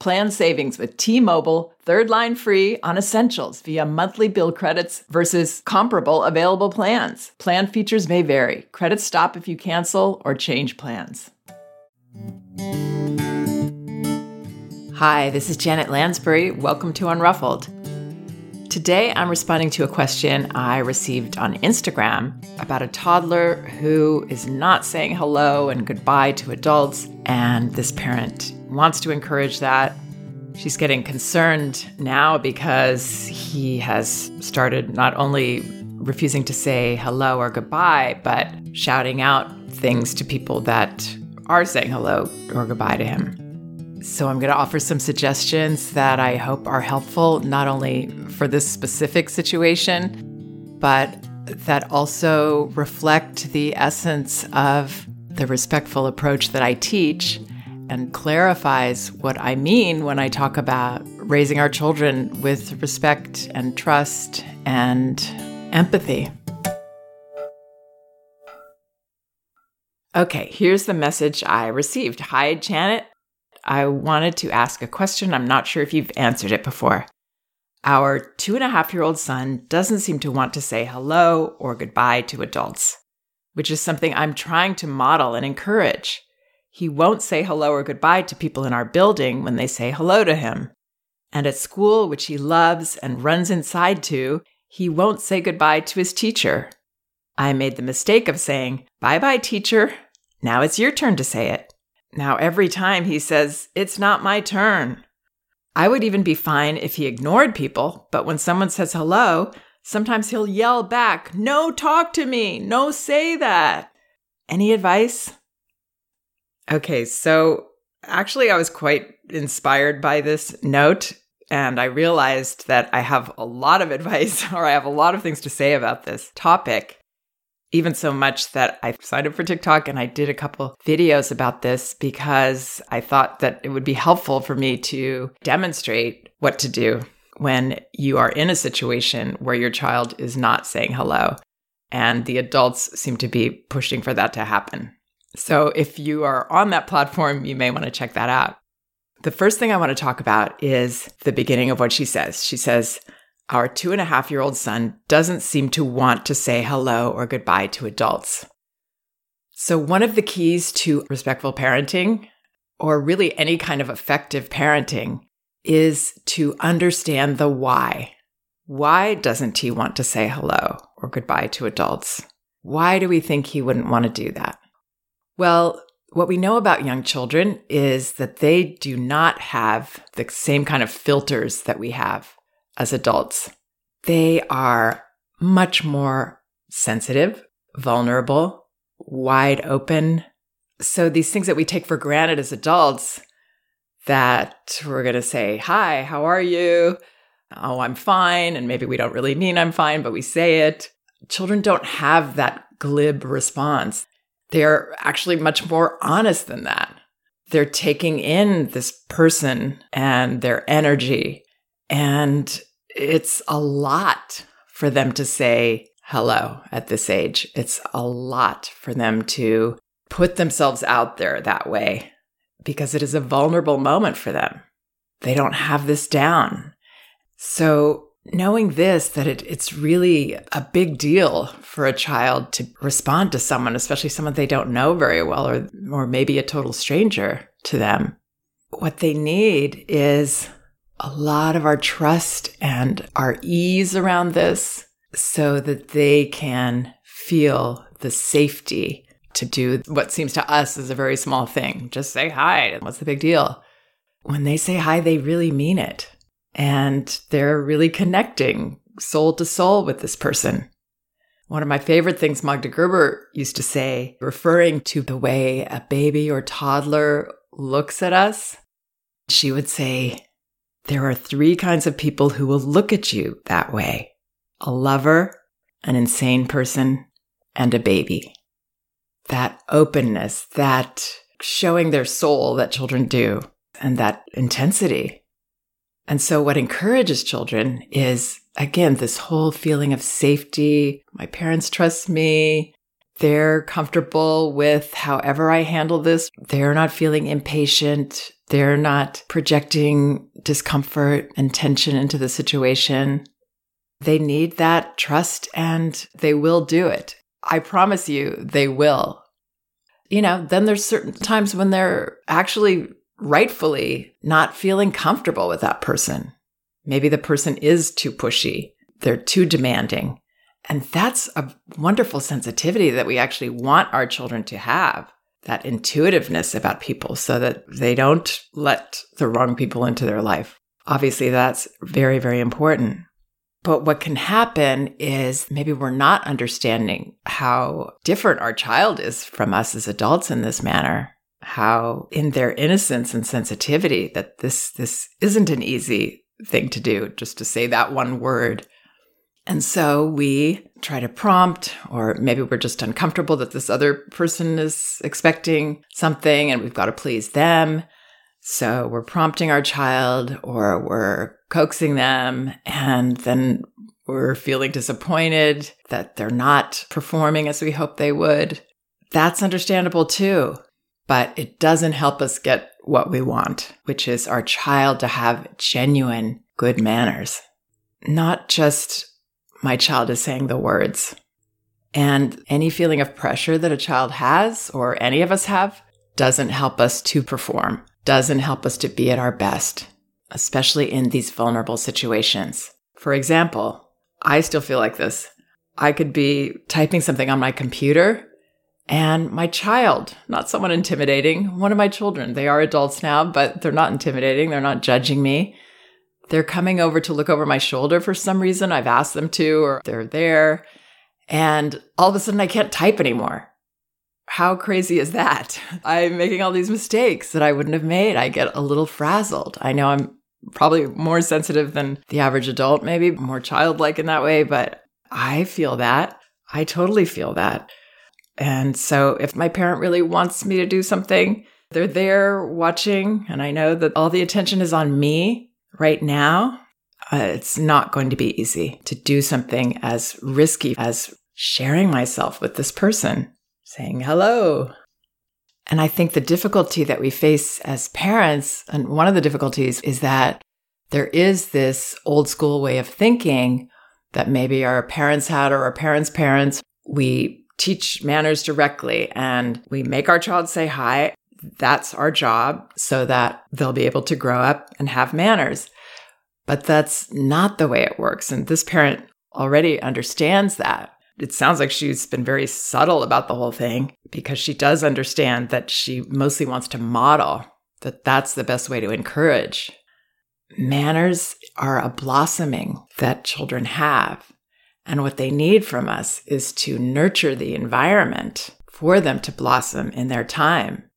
Plan savings with T-Mobile, third line free on essentials via monthly bill credits versus comparable available plans. Plan features may vary. Credits stop if you cancel or change plans. Hi, this is Janet Lansbury. Welcome to Unruffled. Today, I'm responding to a question I received on Instagram about a toddler who is not saying hello and goodbye to adults, and this parent wants to encourage that. She's getting concerned now because he has started not only refusing to say hello or goodbye, but shouting out things to people that are saying hello or goodbye to him. So, I'm going to offer some suggestions that I hope are helpful, not only for this specific situation, but that also reflect the essence of the respectful approach that I teach and clarifies what I mean when I talk about raising our children with respect and trust and empathy. Okay, here's the message I received. Hi, Janet. I wanted to ask a question. I'm not sure if you've answered it before. Our two and a half year old son doesn't seem to want to say hello or goodbye to adults, which is something I'm trying to model and encourage. He won't say hello or goodbye to people in our building when they say hello to him. And at school, which he loves and runs inside to, he won't say goodbye to his teacher. I made the mistake of saying, Bye bye, teacher. Now it's your turn to say it. Now, every time he says, It's not my turn. I would even be fine if he ignored people, but when someone says hello, sometimes he'll yell back, No, talk to me. No, say that. Any advice? Okay, so actually, I was quite inspired by this note, and I realized that I have a lot of advice or I have a lot of things to say about this topic. Even so much that I signed up for TikTok and I did a couple videos about this because I thought that it would be helpful for me to demonstrate what to do when you are in a situation where your child is not saying hello and the adults seem to be pushing for that to happen. So if you are on that platform, you may want to check that out. The first thing I want to talk about is the beginning of what she says. She says, Our two and a half year old son doesn't seem to want to say hello or goodbye to adults. So, one of the keys to respectful parenting, or really any kind of effective parenting, is to understand the why. Why doesn't he want to say hello or goodbye to adults? Why do we think he wouldn't want to do that? Well, what we know about young children is that they do not have the same kind of filters that we have as adults. They are much more sensitive, vulnerable, wide open. So, these things that we take for granted as adults that we're going to say, Hi, how are you? Oh, I'm fine. And maybe we don't really mean I'm fine, but we say it. Children don't have that glib response. They're actually much more honest than that. They're taking in this person and their energy. And it's a lot for them to say hello at this age. It's a lot for them to put themselves out there that way because it is a vulnerable moment for them. They don't have this down. So, knowing this, that it, it's really a big deal for a child to respond to someone, especially someone they don't know very well or, or maybe a total stranger to them. What they need is a lot of our trust and our ease around this so that they can feel the safety to do what seems to us is a very small thing. Just say hi. What's the big deal? When they say hi, they really mean it. And they're really connecting soul to soul with this person. One of my favorite things Magda Gerber used to say, referring to the way a baby or toddler looks at us, she would say, There are three kinds of people who will look at you that way a lover, an insane person, and a baby. That openness, that showing their soul that children do, and that intensity. And so, what encourages children is, again, this whole feeling of safety. My parents trust me. They're comfortable with however I handle this. They're not feeling impatient. They're not projecting discomfort and tension into the situation. They need that trust and they will do it. I promise you, they will. You know, then there's certain times when they're actually rightfully not feeling comfortable with that person. Maybe the person is too pushy, they're too demanding. And that's a wonderful sensitivity that we actually want our children to have that intuitiveness about people so that they don't let the wrong people into their life. Obviously, that's very, very important. But what can happen is maybe we're not understanding how different our child is from us as adults in this manner. How in their innocence and sensitivity that this this isn't an easy thing to do just to say that one word. And so we try to prompt, or maybe we're just uncomfortable that this other person is expecting something and we've got to please them. So we're prompting our child or we're coaxing them and then we're feeling disappointed that they're not performing as we hope they would. That's understandable too, but it doesn't help us get what we want, which is our child to have genuine good manners. Not just my child is saying the words. And any feeling of pressure that a child has, or any of us have, doesn't help us to perform, doesn't help us to be at our best especially in these vulnerable situations. For example, I still feel like this. I could be typing something on my computer and my child, not someone intimidating, one of my children, they are adults now, but they're not intimidating. They're not judging me. They're coming over to look over my shoulder for some reason. I've asked them to, or they're there. And all of a sudden, I can't type anymore. How crazy is that? I'm making all these mistakes that I wouldn't have made. I get a little frazzled. I know I'm probably more sensitive than the average adult, maybe more childlike in that way, but I feel that. I totally feel that. And so if my parent really wants me to do something, they're there watching, and I know that all the attention is on me right now. Uh, it's not going to be easy to do something as risky as sharing myself with this person, saying hello, and I think the difficulty that we face as parents, and one of the difficulties is that there is this old school way of thinking that maybe our parents had or our parents' parents. We teach manners directly and we make our child say hi. That's our job so that they'll be able to grow up and have manners. But that's not the way it works. And this parent already understands that it sounds like she's been very subtle about the whole thing because she does understand that she mostly wants to model that that's the best way to encourage. Manners are a blossoming that children have. And what they need from us is to nurture the environment for them to blossom in their time.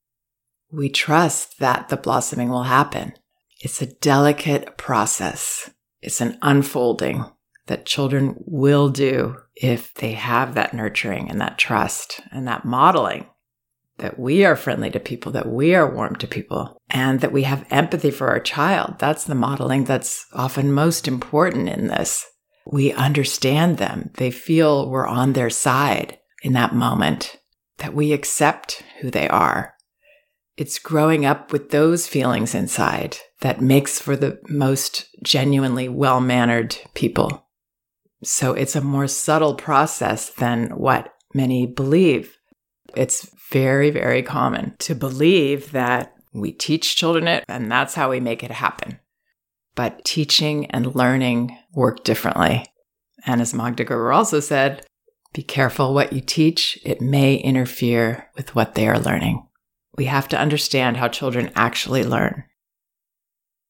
We trust that the blossoming will happen. It's a delicate process. It's an unfolding that children will do if they have that nurturing and that trust and that modeling. that we are friendly to people, that we are warm to people, and that we have empathy for our child. That's the modeling that's often most important in this. We understand them. They feel we're on their side in that moment, that we accept who they are. It's growing up with those feelings inside that makes for the most genuinely well mannered people. So it's a more subtle process than what many believe. It's very, very common to believe that we teach children it and that's how we make it happen. But teaching and learning work differently. And as Magda Gerber also said, be careful what you teach. It may interfere with what they are learning. We have to understand how children actually learn.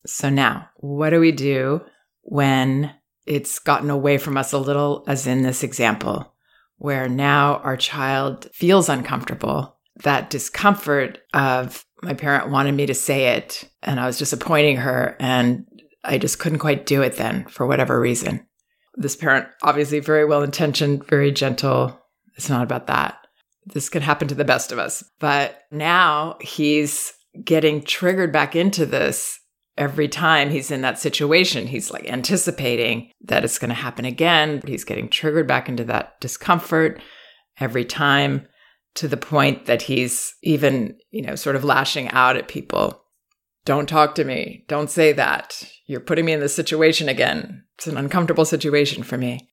So now, what do we do when it's gotten away from us a little, as in this example, where now our child feels uncomfortable? That discomfort of my parent wanted me to say it and I was disappointing her and I just couldn't quite do it then for whatever reason. This parent, obviously very well intentioned, very gentle. It's not about that this can happen to the best of us. But now he's getting triggered back into this every time he's in that situation. He's like anticipating that it's going to happen again. He's getting triggered back into that discomfort every time to the point that he's even, you know, sort of lashing out at people. Don't talk to me. Don't say that. You're putting me in this situation again. It's an uncomfortable situation for me.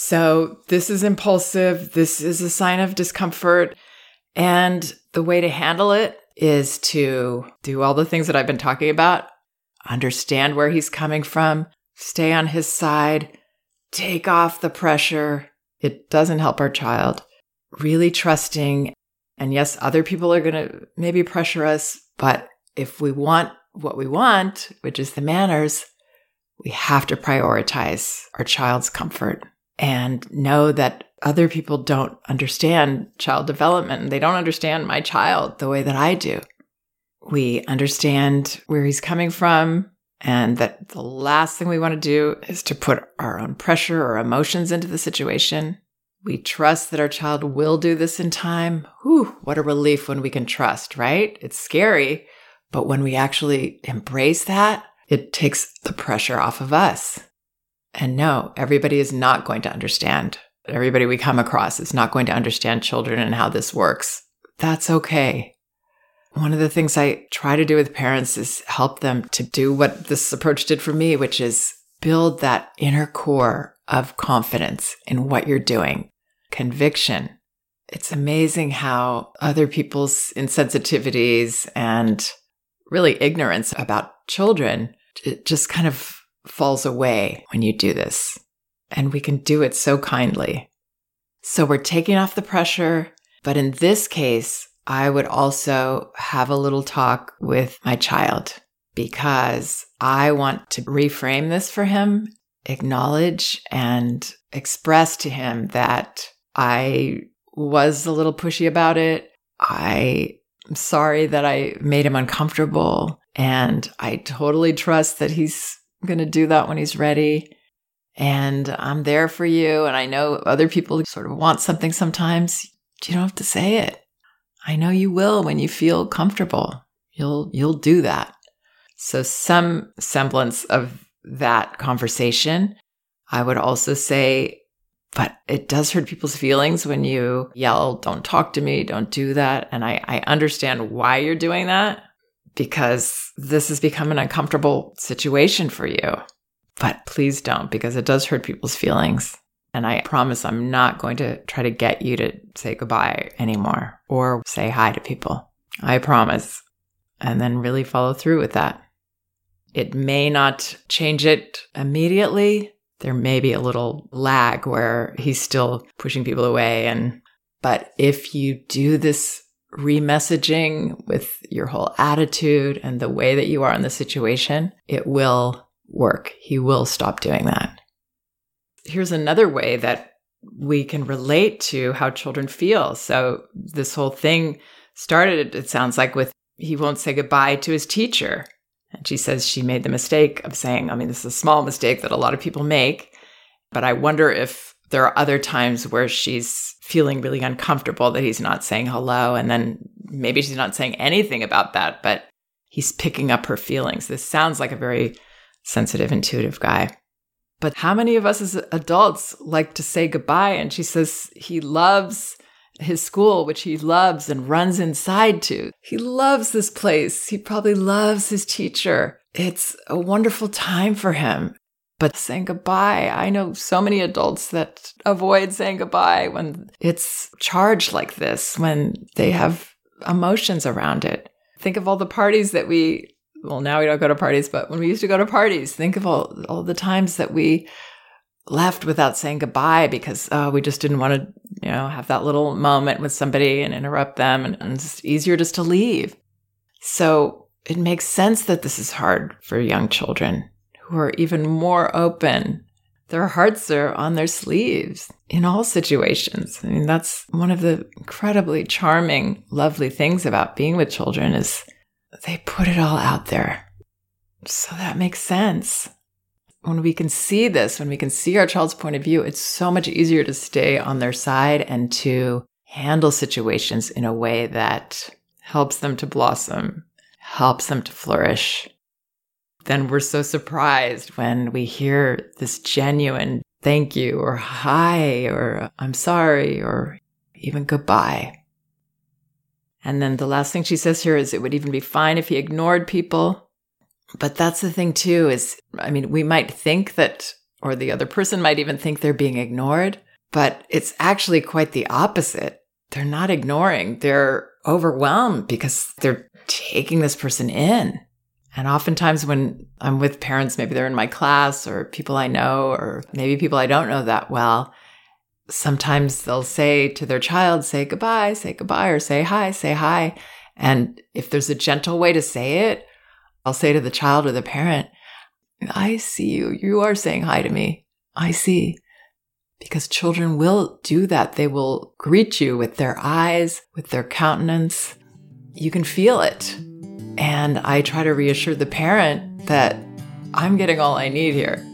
So this is impulsive. This is a sign of discomfort. And the way to handle it is to do all the things that I've been talking about, understand where he's coming from, stay on his side, take off the pressure. It doesn't help our child. Really trusting. And yes, other people are going to maybe pressure us, but if we want what we want, which is the manners, we have to prioritize our child's comfort and know that other people don't understand child development and they don't understand my child the way that I do. We understand where he's coming from and that the last thing we want to do is to put our own pressure or emotions into the situation. We trust that our child will do this in time. Whew, what a relief when we can trust, right? It's scary, but when we actually embrace that, it takes the pressure off of us. And no, everybody is not going to understand. Everybody we come across is not going to understand children and how this works. That's okay. One of the things I try to do with parents is help them to do what this approach did for me, which is build that inner core of confidence in what you're doing, conviction. It's amazing how other people's insensitivities and really ignorance about children just kind of falls away when you do this. And we can do it so kindly. So we're taking off the pressure. But in this case, I would also have a little talk with my child because I want to reframe this for him, acknowledge and express to him that I was a little pushy about it. I am sorry that I made him uncomfortable. And I totally trust that he's going to do that when he's ready. And I'm there for you. And I know other people sort of want something sometimes. You don't have to say it. I know you will when you feel comfortable. You'll you'll do that. So some semblance of that conversation. I would also say, but it does hurt people's feelings when you yell, don't talk to me, don't do that. And I, I understand why you're doing that because this has become an uncomfortable situation for you. But please don't, because it does hurt people's feelings. And I promise I'm not going to try to get you to say goodbye anymore or say hi to people. I promise. And then really follow through with that. It may not change it immediately. There may be a little lag where he's still pushing people away and but if you do this remessaging with your whole attitude and the way that you are in the situation, it will work. He will stop doing that. Here's another way that we can relate to how children feel. So, this whole thing started, it sounds like, with he won't say goodbye to his teacher. And she says she made the mistake of saying, I mean, this is a small mistake that a lot of people make, but I wonder if there are other times where she's feeling really uncomfortable that he's not saying hello. And then maybe she's not saying anything about that, but he's picking up her feelings. This sounds like a very sensitive, intuitive guy. But how many of us as adults like to say goodbye? And she says he loves his school, which he loves and runs inside to. He loves this place. He probably loves his teacher. It's a wonderful time for him. But saying goodbye, I know so many adults that avoid saying goodbye when it's charged like this, when they have emotions around it. Think of all the parties that we, well, now we don't go to parties, but when we used to go to parties, think of all, all the times that we left without saying goodbye because oh, we just didn't want to, you know, have that little moment with somebody and interrupt them. And, and it's easier just to leave. So it makes sense that this is hard for young children who are even more open. Their hearts are on their sleeves in all situations. I mean, that's one of the incredibly charming, lovely things about being with children is they put it all out there. So that makes sense. When we can see this, when we can see our child's point of view, it's so much easier to stay on their side and to handle situations in a way that helps them to blossom, helps them to flourish then we're so surprised when we hear this genuine thank you or hi or I'm sorry or even goodbye. And then the last thing she says here is it would even be fine if he ignored people. But that's the thing too is I mean we might think that or the other person might even think they're being ignored, but it's actually quite the opposite. They're not ignoring. They're overwhelmed because they're taking this person in. And oftentimes, when I'm with parents, maybe they're in my class or people I know, or maybe people I don't know that well, sometimes they'll say to their child, say goodbye, say goodbye, or say hi, say hi. And if there's a gentle way to say it, I'll say to the child or the parent, I see you. You are saying hi to me. I see. Because children will do that. They will greet you with their eyes, with their countenance. You can feel it. And I try to reassure the parent that I'm getting all I need here,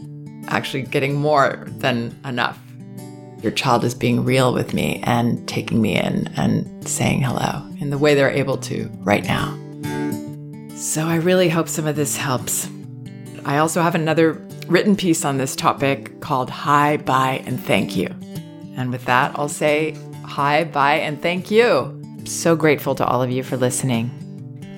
actually, getting more than enough. Your child is being real with me and taking me in and saying hello in the way they're able to right now. So I really hope some of this helps. I also have another written piece on this topic called Hi, Bye, and Thank You. And with that, I'll say hi, bye, and thank you. so grateful to all of you for listening.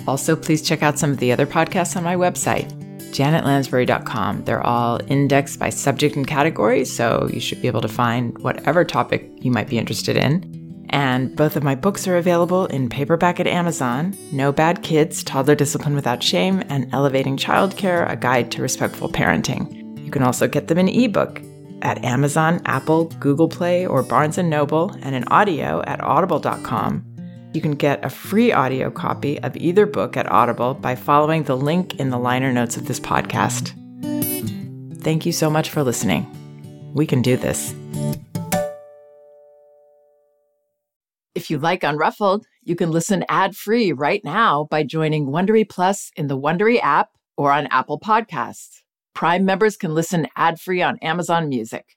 Also, please check out some of the other podcasts on my website, janetlansbury.com. They're all indexed by subject and category, so you should be able to find whatever topic you might be interested in. And both of my books are available in paperback at Amazon No Bad Kids, Toddler Discipline Without Shame, and Elevating Childcare, A Guide to Respectful Parenting. You can also get them in ebook at Amazon, Apple, Google Play, or Barnes & Noble, and in audio at audible.com you can get a free audio copy of either book at Audible by following the link in the liner notes of this podcast. Thank you so much for listening. We can do this. If you like Unruffled, you can listen ad-free right now by joining Wondery Plus in the Wondery app or on Apple Podcasts. Prime members can listen ad-free on Amazon Music.